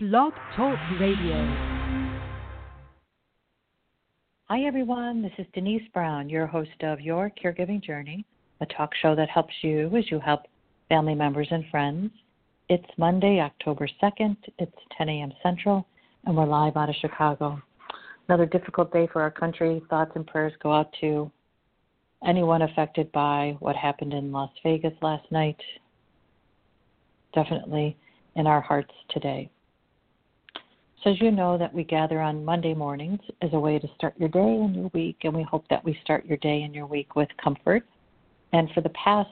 Blog Talk Radio. Hi, everyone. This is Denise Brown, your host of Your Caregiving Journey, a talk show that helps you as you help family members and friends. It's Monday, October 2nd. It's 10 a.m. Central, and we're live out of Chicago. Another difficult day for our country. Thoughts and prayers go out to anyone affected by what happened in Las Vegas last night. Definitely in our hearts today. So, as you know, that we gather on Monday mornings as a way to start your day and your week, and we hope that we start your day and your week with comfort. And for the past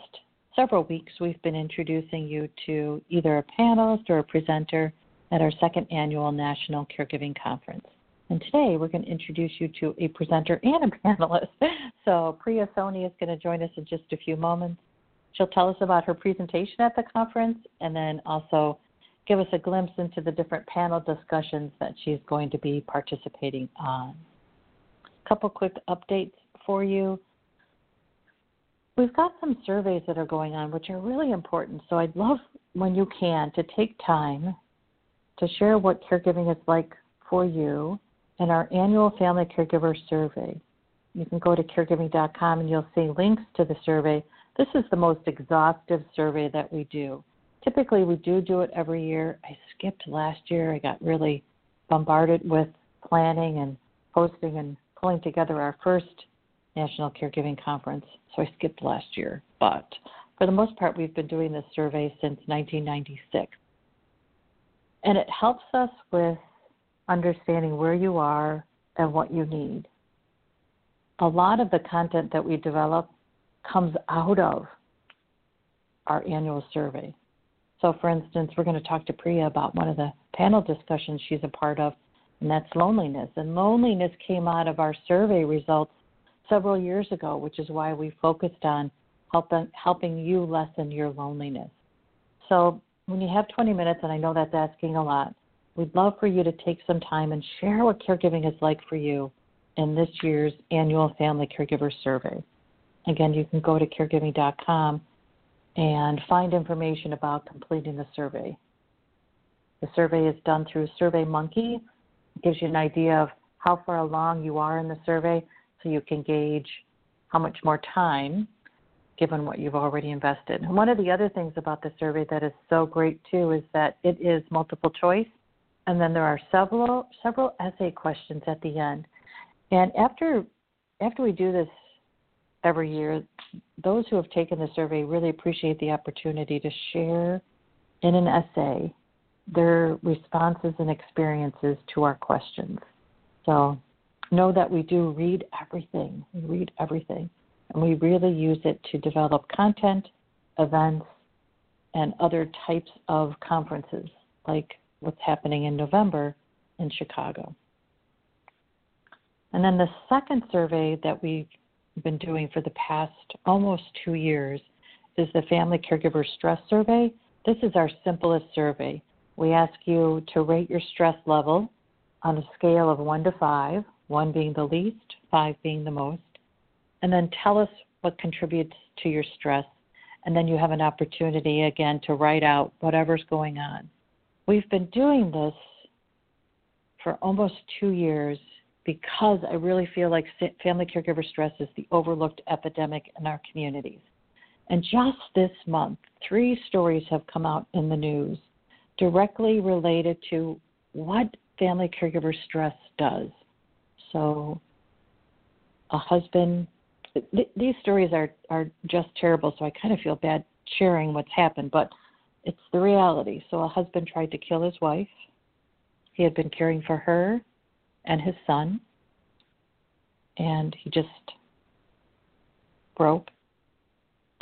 several weeks, we've been introducing you to either a panelist or a presenter at our second annual National Caregiving Conference. And today we're going to introduce you to a presenter and a panelist. So Priya Soni is going to join us in just a few moments. She'll tell us about her presentation at the conference and then also give us a glimpse into the different panel discussions that she's going to be participating on. A couple quick updates for you. We've got some surveys that are going on which are really important, so I'd love when you can to take time to share what caregiving is like for you in our annual Family Caregiver Survey. You can go to caregiving.com and you'll see links to the survey. This is the most exhaustive survey that we do typically we do do it every year. I skipped last year. I got really bombarded with planning and hosting and pulling together our first National Caregiving Conference, so I skipped last year. But for the most part, we've been doing this survey since 1996. And it helps us with understanding where you are and what you need. A lot of the content that we develop comes out of our annual survey. So, for instance, we're going to talk to Priya about one of the panel discussions she's a part of, and that's loneliness. And loneliness came out of our survey results several years ago, which is why we focused on helping helping you lessen your loneliness. So, when you have 20 minutes, and I know that's asking a lot, we'd love for you to take some time and share what caregiving is like for you in this year's annual Family Caregiver Survey. Again, you can go to caregiving.com and find information about completing the survey. The survey is done through SurveyMonkey. It gives you an idea of how far along you are in the survey so you can gauge how much more time given what you've already invested. And one of the other things about the survey that is so great too is that it is multiple choice and then there are several several essay questions at the end. And after after we do this every year, those who have taken the survey really appreciate the opportunity to share in an essay their responses and experiences to our questions. So know that we do read everything. We read everything. And we really use it to develop content, events, and other types of conferences, like what's happening in November in Chicago. And then the second survey that we've been doing for the past almost two years is the Family Caregiver Stress Survey. This is our simplest survey. We ask you to rate your stress level on a scale of 1 to 5, 1 being the least, 5 being the most, and then tell us what contributes to your stress. And then you have an opportunity again to write out whatever's going on. We've been doing this for almost two years because I really feel like family caregiver stress is the overlooked epidemic in our communities. And just this month, three stories have come out in the news directly related to what family caregiver stress does. So, a husband, th- these stories are, are just terrible, so I kind of feel bad sharing what's happened, but it's the reality. So, a husband tried to kill his wife. He had been caring for her and his son, and he just broke.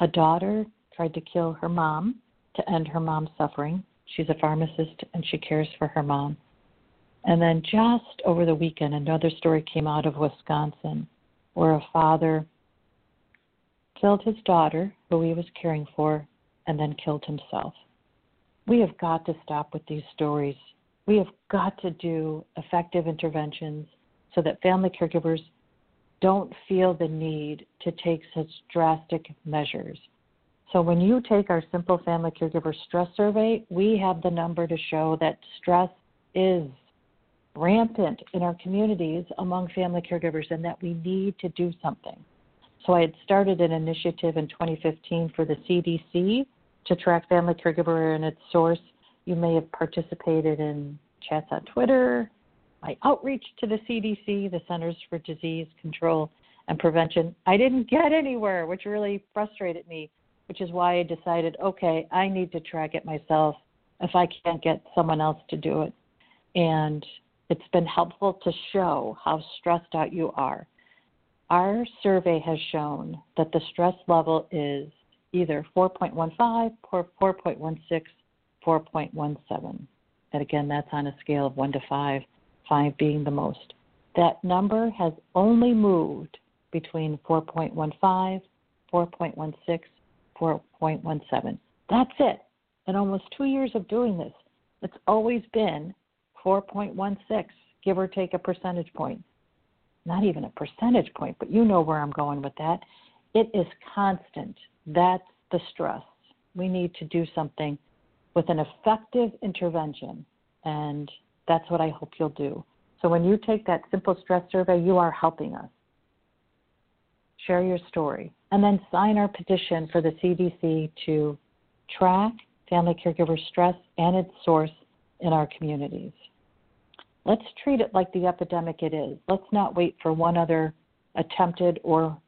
A daughter tried to kill her mom to end her mom's suffering. She's a pharmacist and she cares for her mom. And then just over the weekend, another story came out of Wisconsin where a father killed his daughter, who he was caring for, and then killed himself. We have got to stop with these stories we have got to do effective interventions so that family caregivers don't feel the need to take such drastic measures. So, when you take our Simple Family Caregiver Stress Survey, we have the number to show that stress is rampant in our communities among family caregivers and that we need to do something. So I had started an initiative in 2015 for the CDC to track family caregiver and its source. You may have participated in chats on Twitter, my outreach to the CDC, the Centers for Disease Control and Prevention. I didn't get anywhere, which really frustrated me, which is why I decided, okay, I need to track it myself if I can't get someone else to do it. And it's been helpful to show how stressed out you are. Our survey has shown that the stress level is either 4.15 or 4.16, 4.17. And again, that's on a scale of 1 to 5, 5 being the most. That number has only moved between 4.15, 4.16, 4.17. That's it. In almost two years of doing this, it's always been 4.16, give or take a percentage point. Not even a percentage point, but you know where I'm going with that. It is constant. That's the stress. We need to do something with an effective intervention, and that's what I hope you'll do. So when you take that simple stress survey, you are helping us. Share your story, and then sign our petition for the CDC to track family caregiver stress and its source in our communities. Let's treat it like the epidemic it is. Let's not wait for one other attempted or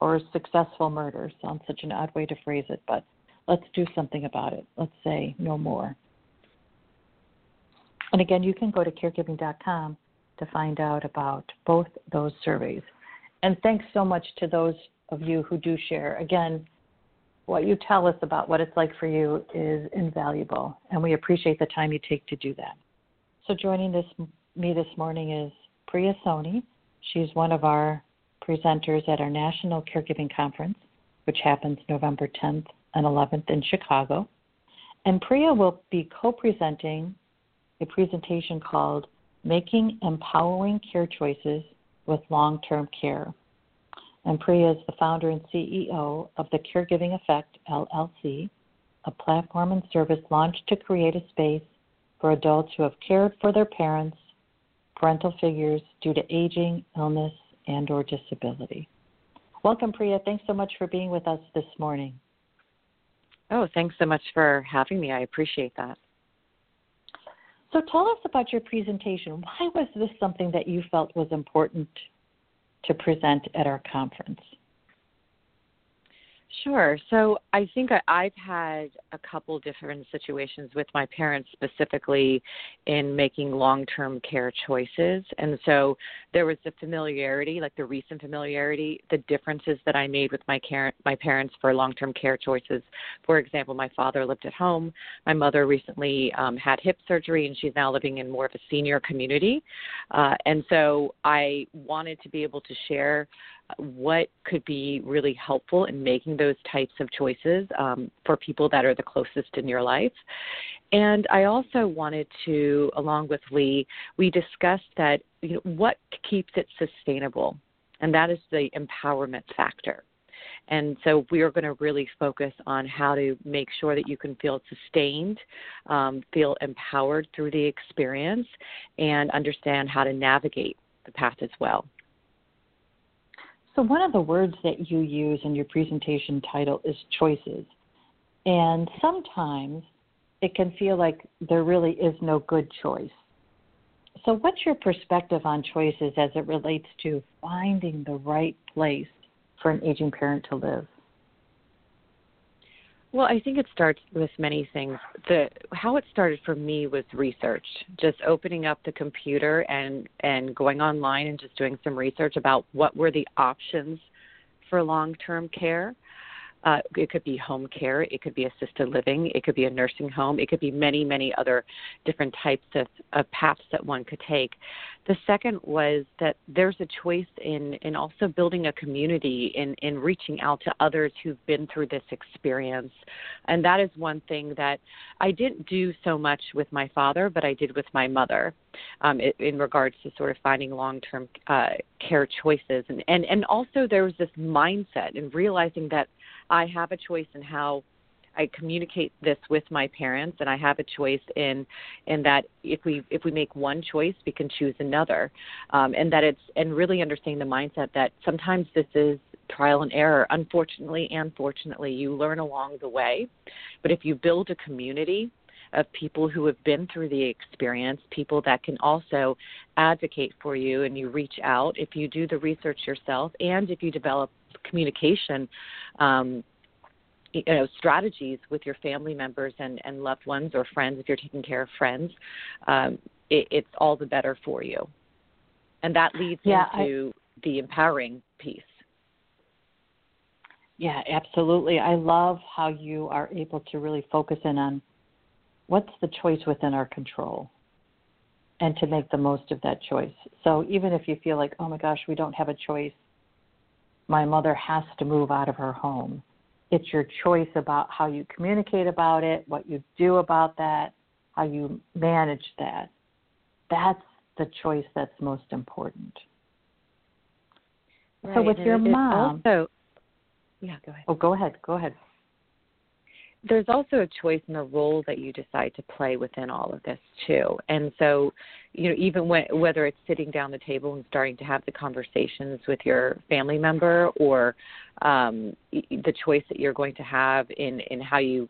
or successful murder. Sounds such an odd way to phrase it, but let's do something about it. Let's say no more. And again, you can go to caregiving.com to find out about both those surveys. And thanks so much to those of you who do share. Again, what you tell us about what it's like for you is invaluable, and we appreciate the time you take to do that. So joining this me this morning is Priya Soni. She's one of our presenters at our National Caregiving Conference, which happens November 10th and 11th in Chicago. And Priya will be co-presenting a presentation called Making Empowering Care Choices with Long-Term Care. And Priya is the founder and CEO of the Caregiving Effect LLC, a platform and service launched to create a space for adults who have cared for their parents, parental figures due to aging, illness, and or disability. Welcome, Priya. Thanks so much for being with us this morning. Oh, thanks so much for having me. I appreciate that. So tell us about your presentation. Why was this something that you felt was important to present at our conference? Sure. So I think I, have had a couple different situations with my parents, specifically in making long term care choices. And so there was the familiarity, like the recent familiarity, the differences that I made with my, care, my parents for long term care choices. For example, my father lived at home. My mother recently um, had hip surgery, and she's now living in more of a senior community. Uh, and so I wanted to be able to share what could be really helpful in making those types of choices um, for people that are the closest in your life. And I also wanted to, along with Lee, we discussed that you know, what keeps it sustainable, and that is the empowerment factor. And so we are going to really focus on how to make sure that you can feel sustained, um, feel empowered through the experience, and understand how to navigate the path as well. So, one of the words that you use in your presentation title is choices. And sometimes it can feel like there really is no good choice. So, what's your perspective on choices as it relates to finding the right place for an aging parent to live? Well, I think it starts with many things. The how it started for me was research, just opening up the computer and and going online and just doing some research about what were the options for long-term care. Uh, it could be home care, it could be assisted living, it could be a nursing home, it could be many, many other different types of, of paths that one could take. The second was that there's a choice in, in also building a community, in, in reaching out to others who've been through this experience. And that is one thing that I didn't do so much with my father, but I did with my mother um, in regards to sort of finding long term uh, care choices. And, and, and also there was this mindset and realizing that I have a choice in how I communicate this with my parents, and I have a choice in in that if we if we make one choice, we can choose another, um, and that it's and really understanding the mindset that sometimes this is trial and error. Unfortunately and fortunately, you learn along the way, but if you build a community of people who have been through the experience, people that can also advocate for you, and you reach out if you do the research yourself, and if you develop communication um, you know strategies with your family members and, and loved ones or friends if you're taking care of friends um, it, it's all the better for you. And that leads yeah, into I, the empowering piece. Yeah absolutely. I love how you are able to really focus in on what's the choice within our control and to make the most of that choice. So even if you feel like oh my gosh we don't have a choice my mother has to move out of her home it's your choice about how you communicate about it, what you do about that, how you manage that. That's the choice that's most important. Right. So with and your mom, also, yeah, go ahead. Oh, go ahead. Go ahead. There's also a choice in the role that you decide to play within all of this too. And so, you know, even whether it's sitting down the table and starting to have the conversations with your family member, or um, the choice that you're going to have in in how you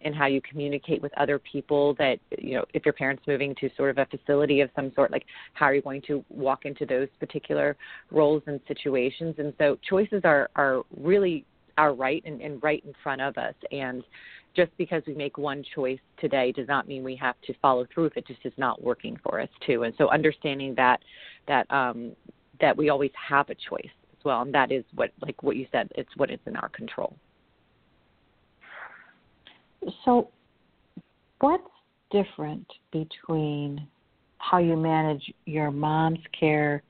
in how you communicate with other people that you know if your parents moving to sort of a facility of some sort like how are you going to walk into those particular roles and situations and so choices are are really our right and, and right in front of us and just because we make one choice today does not mean we have to follow through if it just is not working for us too and so understanding that that um that we always have a choice as well and that is what like what you said it's what is in our control so, what's different between how you manage your mom's care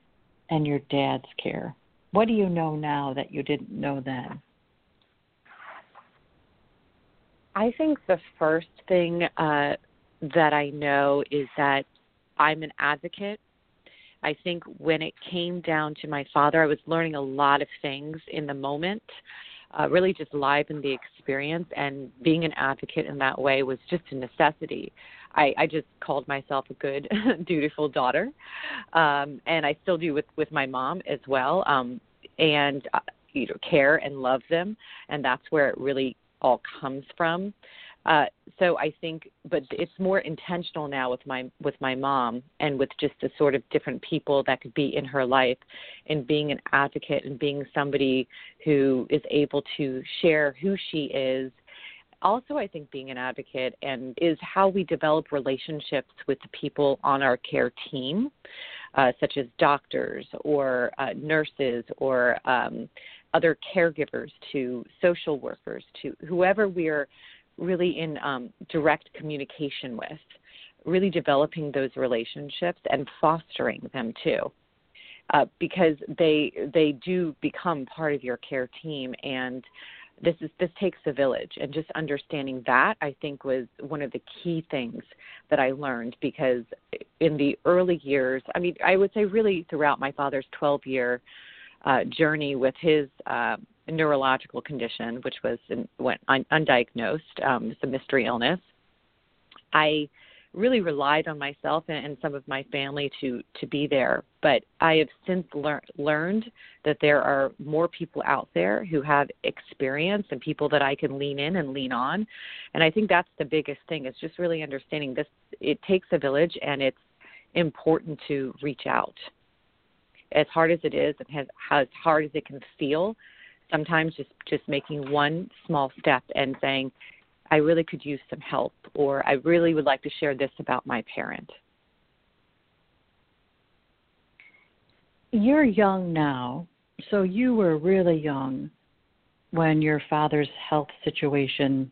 and your dad's care? What do you know now that you didn't know then? I think the first thing uh, that I know is that I'm an advocate. I think when it came down to my father, I was learning a lot of things in the moment uh, really just liven the experience. And being an advocate in that way was just a necessity. I, I just called myself a good, dutiful daughter, um, and I still do with with my mom as well. Um, and uh, you know, care and love them, and that's where it really all comes from. Uh, so I think, but it's more intentional now with my with my mom and with just the sort of different people that could be in her life, and being an advocate and being somebody who is able to share who she is. Also, I think being an advocate and is how we develop relationships with the people on our care team, uh, such as doctors or uh, nurses or um, other caregivers to social workers to whoever we're really in um, direct communication with, really developing those relationships and fostering them too. Uh, because they they do become part of your care team and this is this takes a village and just understanding that I think was one of the key things that I learned because in the early years I mean I would say really throughout my father's 12 year uh, journey with his uh, neurological condition, which was in, went un, undiagnosed. Um, it's a mystery illness. I really relied on myself and, and, some of my family to to be there. But I have since lear- learned that there are more people out there who have experience and people that I can lean in and lean on. And I think that's the biggest thing. It's just really understanding this. It takes a village, and it's important to reach out. As hard as it is, and as, as hard as it can feel, sometimes just just making one small step and saying i really could use some help or i really would like to share this about my parent. You're young now so you were really young when your father's health situation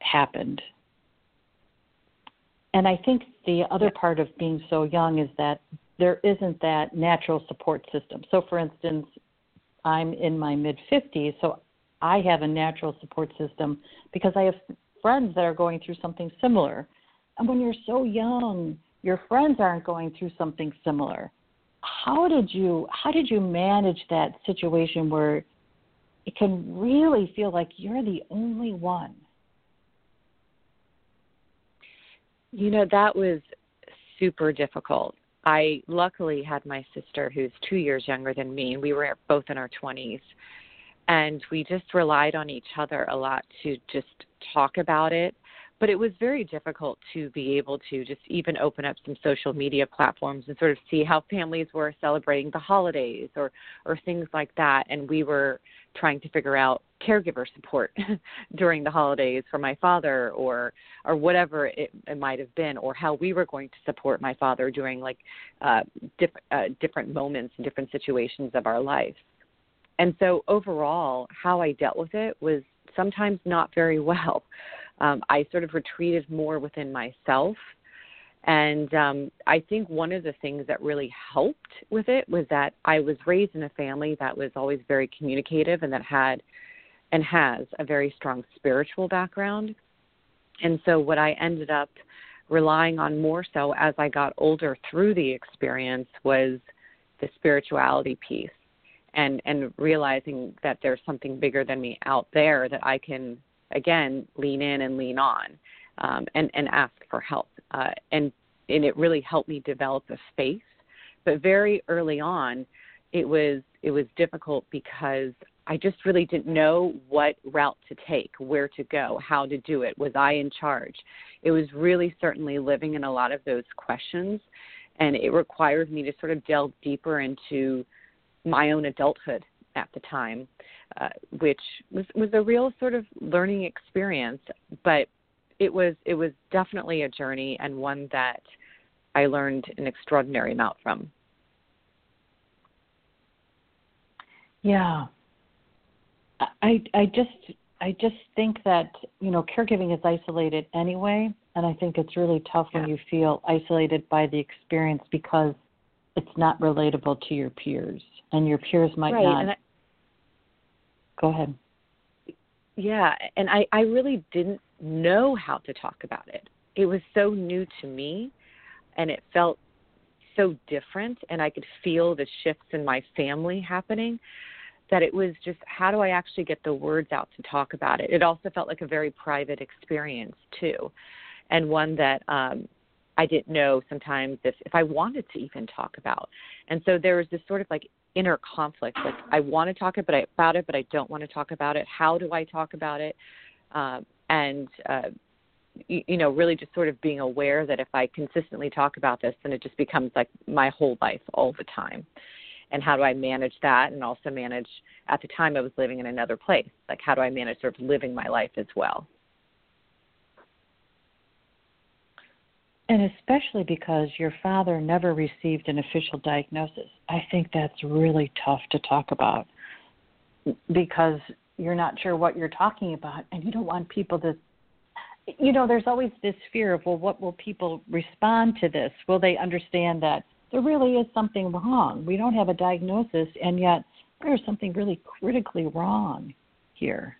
happened. And i think the other part of being so young is that there isn't that natural support system so for instance I'm in my mid 50s, so I have a natural support system because I have friends that are going through something similar. And when you're so young, your friends aren't going through something similar. How did you how did you manage that situation where it can really feel like you're the only one. You know, that was super difficult. I luckily had my sister who's two years younger than me, and we were both in our 20s. And we just relied on each other a lot to just talk about it but it was very difficult to be able to just even open up some social media platforms and sort of see how families were celebrating the holidays or or things like that. And we were trying to figure out caregiver support during the holidays for my father or or whatever it, it might have been or how we were going to support my father during like uh, diff- uh different moments and different situations of our life. And so overall how i dealt with it was sometimes not very well um, I sort of retreated more within myself. And um, I think one of the things that really helped with it was that I was raised in a family that was always very communicative and that had and has a very strong spiritual background. And so, what I ended up relying on more so as I got older through the experience was the spirituality piece and and realizing that there's something bigger than me out there that I can again lean in and lean on um, and and ask for help uh, and and it really helped me develop a space but very early on it was it was difficult because I just really didn't know what route to take, where to go, how to do it. Was I in charge? It was really certainly living in a lot of those questions, and it required me to sort of delve deeper into my own adulthood at the time uh, which was was a real sort of learning experience. But it was it was definitely a journey and one that I learned an extraordinary amount from. Yeah, I I just I just think that you know caregiving is isolated anyway, and I think it's really tough yeah. when you feel isolated by the experience because it's not relatable to your peers, and your peers might right. not I, Go ahead. Yeah, and I, I really didn't know how to talk about it. It was so new to me and it felt so different and I could feel the shifts in my family happening that it was just how do I actually get the words out to talk about it. It also felt like a very private experience too, and one that um, I didn't know sometimes if if I wanted to even talk about. And so there was this sort of like inner conflict. Like I want to talk about it, but I don't want to talk about it. How do I talk about it? Um, and uh, you, you know, really just sort of being aware that if I consistently talk about this, then it just becomes like my whole life all the time. And how do I manage that? And also manage. At the time, I was living in another place. Like how do I manage sort of living my life as well? And especially because your father never received an official diagnosis. I think that's really tough to talk about because you're not sure what you're talking about and you don't want people to you know there's always this fear of well what will people respond to this? Will they understand that there really is something wrong? We don't have a diagnosis and yet there's something really critically wrong here.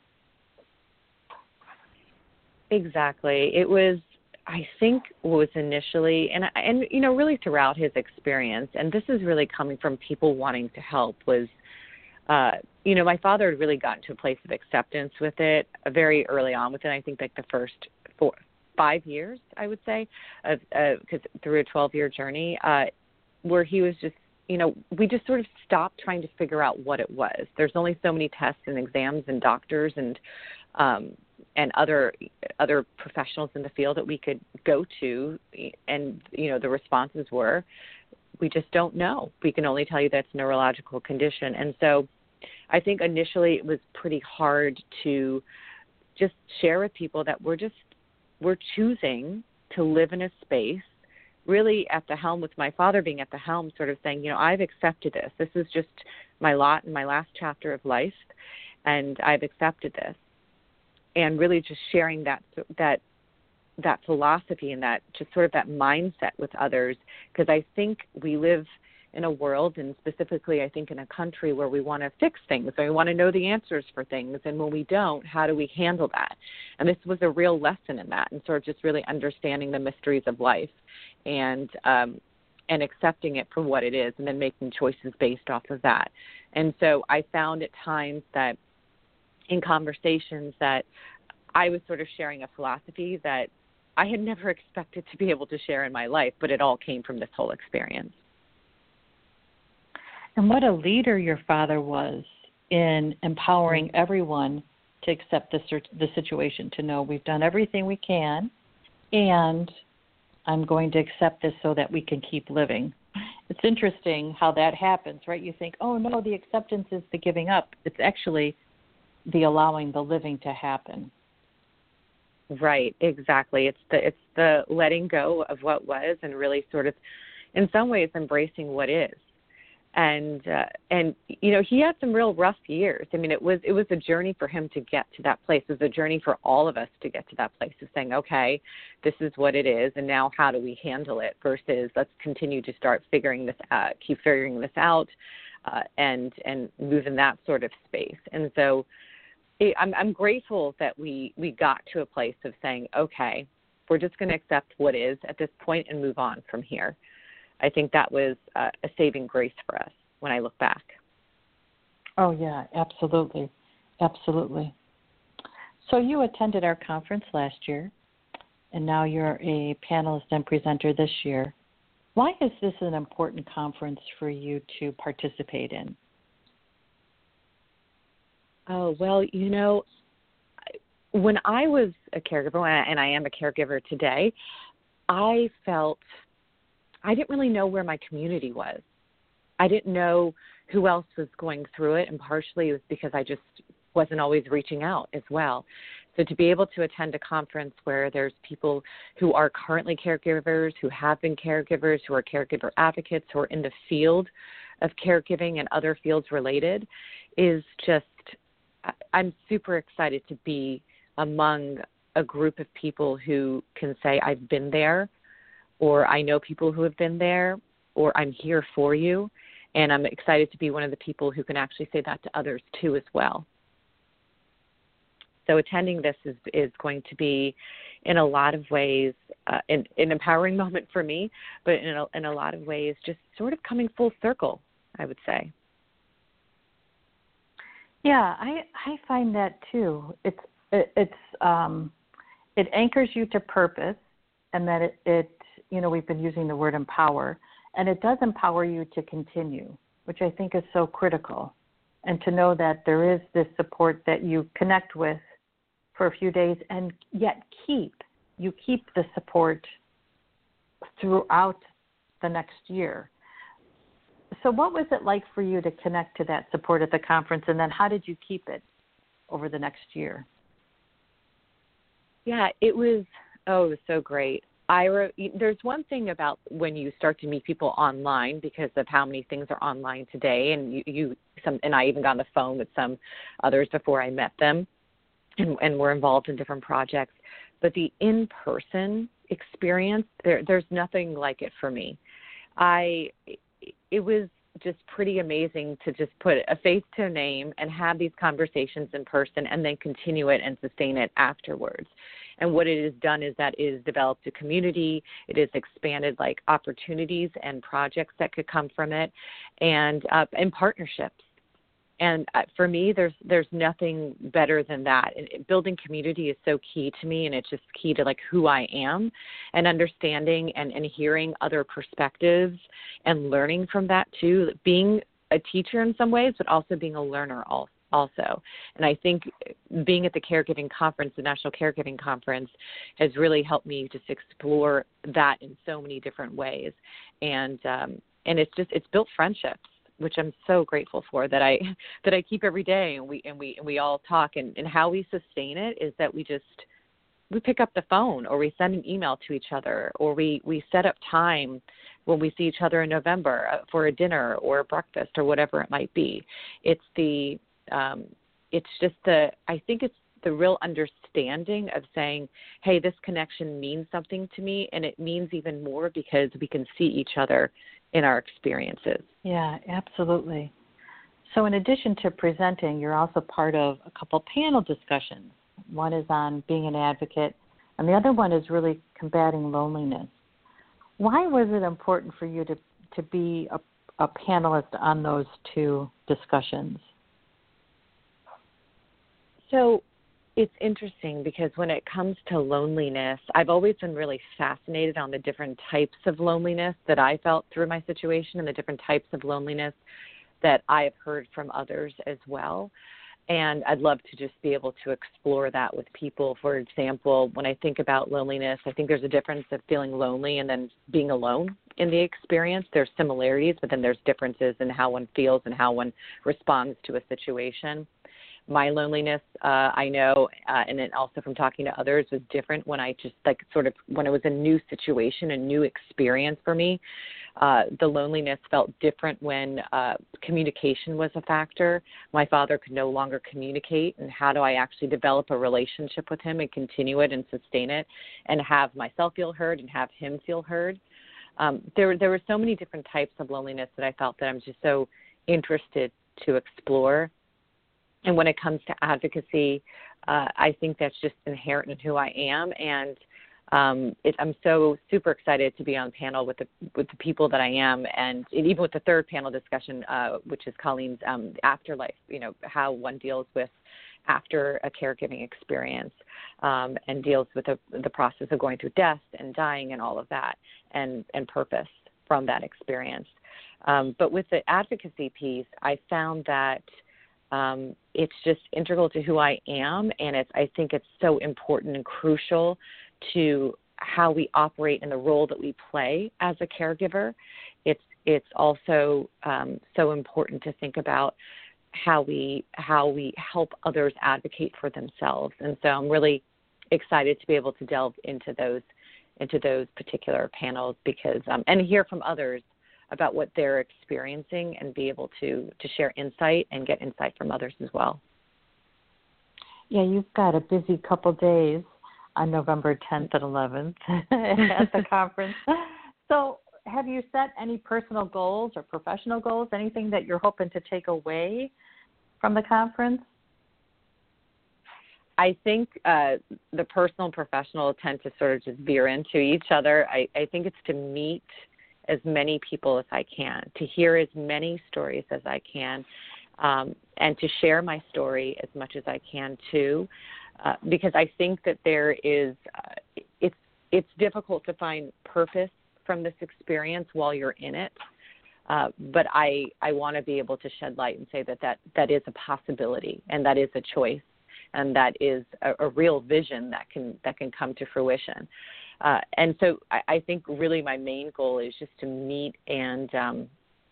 Exactly. It was I think was initially, and and you know, really throughout his experience, and this is really coming from people wanting to help, was, uh, you know, my father had really gotten to a place of acceptance with it uh, very early on with it. I think like the first four, five years, I would say, of because uh, through a 12-year journey, uh, where he was just, you know, we just sort of stopped trying to figure out what it was. There's only so many tests and exams and doctors and um, and other other professionals in the field that we could go to and you know the responses were we just don't know. We can only tell you that's a neurological condition. And so i think initially it was pretty hard to just share with people that we're just we're choosing to live in a space really at the helm with my father being at the helm sort of saying you know i've accepted this. This is just my lot in my last chapter of life and i've accepted this and really just sharing that that that philosophy and that just sort of that mindset with others. Because I think we live in a world and specifically I think in a country where we want to fix things and we want to know the answers for things and when we don't how do we handle that? And this was a real lesson in that and sort of just really understanding the mysteries of life and um and accepting it for what it is and then making choices based off of that. And so I found at times that in conversations that I was sort of sharing a philosophy that I had never expected to be able to share in my life, but it all came from this whole experience. And what a leader your father was in empowering mm-hmm. everyone to accept the the situation, to know we've done everything we can, and I'm going to accept this so that we can keep living. It's interesting how that happens, right? You think, oh no, the acceptance is the giving up. It's actually the allowing the living to happen. Right, exactly. It's the it's the letting go of what was and really sort of in some ways embracing what is. And uh, and you know, he had some real rough years. I mean, it was it was a journey for him to get to that place. It was a journey for all of us to get to that place of saying, okay, this is what it is and now how do we handle it versus let's continue to start figuring this out, keep figuring this out uh, and and move in that sort of space. And so I'm, I'm grateful that we we got to a place of saying, okay, we're just going to accept what is at this point and move on from here. I think that was uh, a saving grace for us when I look back. Oh yeah, absolutely, absolutely. So you attended our conference last year, and now you're a panelist and presenter this year. Why is this an important conference for you to participate in? Oh, well, you know, when I was a caregiver, and I am a caregiver today, I felt I didn't really know where my community was. I didn't know who else was going through it, and partially it was because I just wasn't always reaching out as well. So to be able to attend a conference where there's people who are currently caregivers, who have been caregivers, who are caregiver advocates, who are in the field of caregiving and other fields related, is just I'm super excited to be among a group of people who can say, I've been there, or I know people who have been there, or I'm here for you. And I'm excited to be one of the people who can actually say that to others too, as well. So attending this is is going to be, in a lot of ways, uh, an, an empowering moment for me, but in a, in a lot of ways, just sort of coming full circle. I would say. Yeah, I I find that too. It's it, it's um, it anchors you to purpose, and that it, it you know we've been using the word empower, and it does empower you to continue, which I think is so critical, and to know that there is this support that you connect with for a few days, and yet keep you keep the support throughout the next year so what was it like for you to connect to that support at the conference and then how did you keep it over the next year? Yeah it was oh it was so great. I wrote there's one thing about when you start to meet people online because of how many things are online today and you, you some and i even got on the phone with some others before i met them and, and we're involved in different projects. But the in person experience there there's nothing like it for me. I it was just pretty amazing to just put a face to a name and have these conversations in person and then continue it and sustain it afterwards. And what it has done is that it has developed a community, it has expanded like opportunities and projects that could come from it, and uh, and partnerships and uh, for me there's there's nothing better than that and building community is so key to me and it's just key to like who i am and understanding and, and hearing other perspectives and learning from that too being a teacher in some ways but also being a learner also. And I think being at the caregiving conference, the National Caregiving Conference, has really helped me just explore that in so many different ways. And um, and it's just it's built friendships which I'm so grateful for that I that I keep every day and we and we and we all talk and, and how we sustain it is that we just we pick up the phone or we send an email to each other or we we set up time when we see each other in November uh, for a dinner or a breakfast or whatever it might be. It's the um, it's just the I think it's the real understanding of saying, hey, this connection means something to me, and it means even more because we can see each other in our experiences. Yeah, absolutely. So, in addition to presenting, you're also part of a couple panel discussions. One is on being an advocate, and the other one is really combating loneliness. Why was it important for you to, to be a, a panelist on those two discussions? So it's interesting because when it comes to loneliness, I've always been really fascinated on the different types of loneliness that I felt through my situation and the different types of loneliness that I have heard from others as well. And I'd love to just be able to explore that with people. For example, when I think about loneliness, I think there's a difference of feeling lonely and then being alone in the experience. There's similarities, but then there's differences in how one feels and how one responds to a situation my loneliness uh i know uh, and then also from talking to others was different when i just like sort of when it was a new situation a new experience for me uh the loneliness felt different when uh communication was a factor. My father could no longer communicate and how do i actually develop a relationship with him and continue it and sustain it and have myself feel heard and have him feel heard? Um there there were so many different types of loneliness that i felt that i'm just so interested to explore and when it comes to advocacy, uh, I think that's just inherent in who I am, and um, it, I'm so super excited to be on panel with the with the people that I am, and, and even with the third panel discussion, uh, which is Colleen's um, afterlife. You know how one deals with after a caregiving experience um, and deals with the, the process of going through death and dying and all of that, and and purpose from that experience. Um, but with the advocacy piece, I found that um, it's just integral to who I am, and it's I think it's so important and crucial to how we operate and the role that we play as a caregiver. It's it's also um, so important to think about how we how we help others advocate for themselves, and so I'm really excited to be able to delve into those into those particular panels because um, and hear from others about what they're experiencing and be able to to share insight and get insight from others as well. Yeah, you've got a busy couple days on November 10th and 11th at the conference. So, have you set any personal goals or professional goals? Anything that you're hoping to take away from the conference? I think uh, the personal and professional tend to sort of just veer into each other. I, I think it's to meet as many people as I can, to hear as many stories as I can, um, and to share my story as much as I can too, uh, because I think that there is uh, it's it's difficult to find purpose from this experience while you're in it. Uh, but I, I want to be able to shed light and say that, that that is a possibility and that is a choice and that is a, a real vision that can that can come to fruition. Uh, and so I, I, think really my main goal is just to meet and um,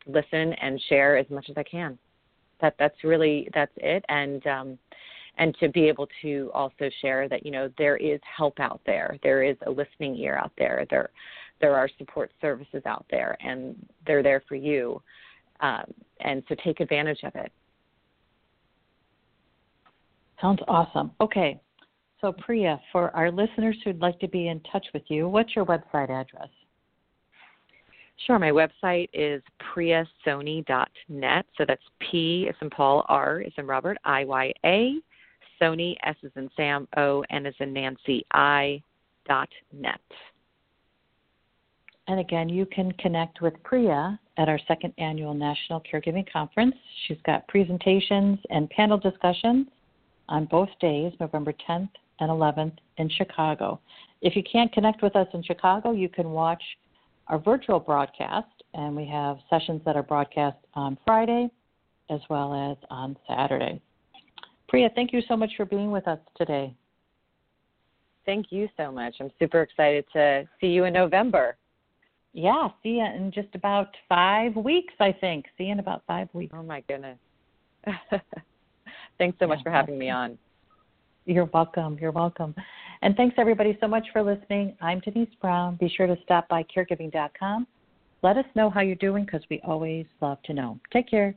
listen and share as much as I can. That that's really that's it. And um, and to be able to also share that you know there is help out there, there is a listening ear out there, there there are support services out there, and they're there for you. Um, and so take advantage of it. Sounds awesome. Okay, so, Priya, for our listeners who'd like to be in touch with you, what's your website address? Sure. My website is priyasoni.net. So that's P as in Paul, R as in Robert, I Y A, Soni, S as in Sam, O, N as in Nancy, I dot net. And again, you can connect with Priya at our second annual National Caregiving Conference. She's got presentations and panel discussions on both days, November 10th and 11th in Chicago. If you can't connect with us in Chicago, you can watch our virtual broadcast, and we have sessions that are broadcast on Friday as well as on Saturday. Priya, thank you so much for being with us today. Thank you so much. I'm super excited to see you in November. Yeah, see you in just about five weeks, I think. See you in about five weeks. Oh, my goodness. Thanks so much for having me on. You're welcome. You're welcome. And thanks everybody so much for listening. I'm Denise Brown. Be sure to stop by caregiving.com. Let us know how you're doing because we always love to know. Take care.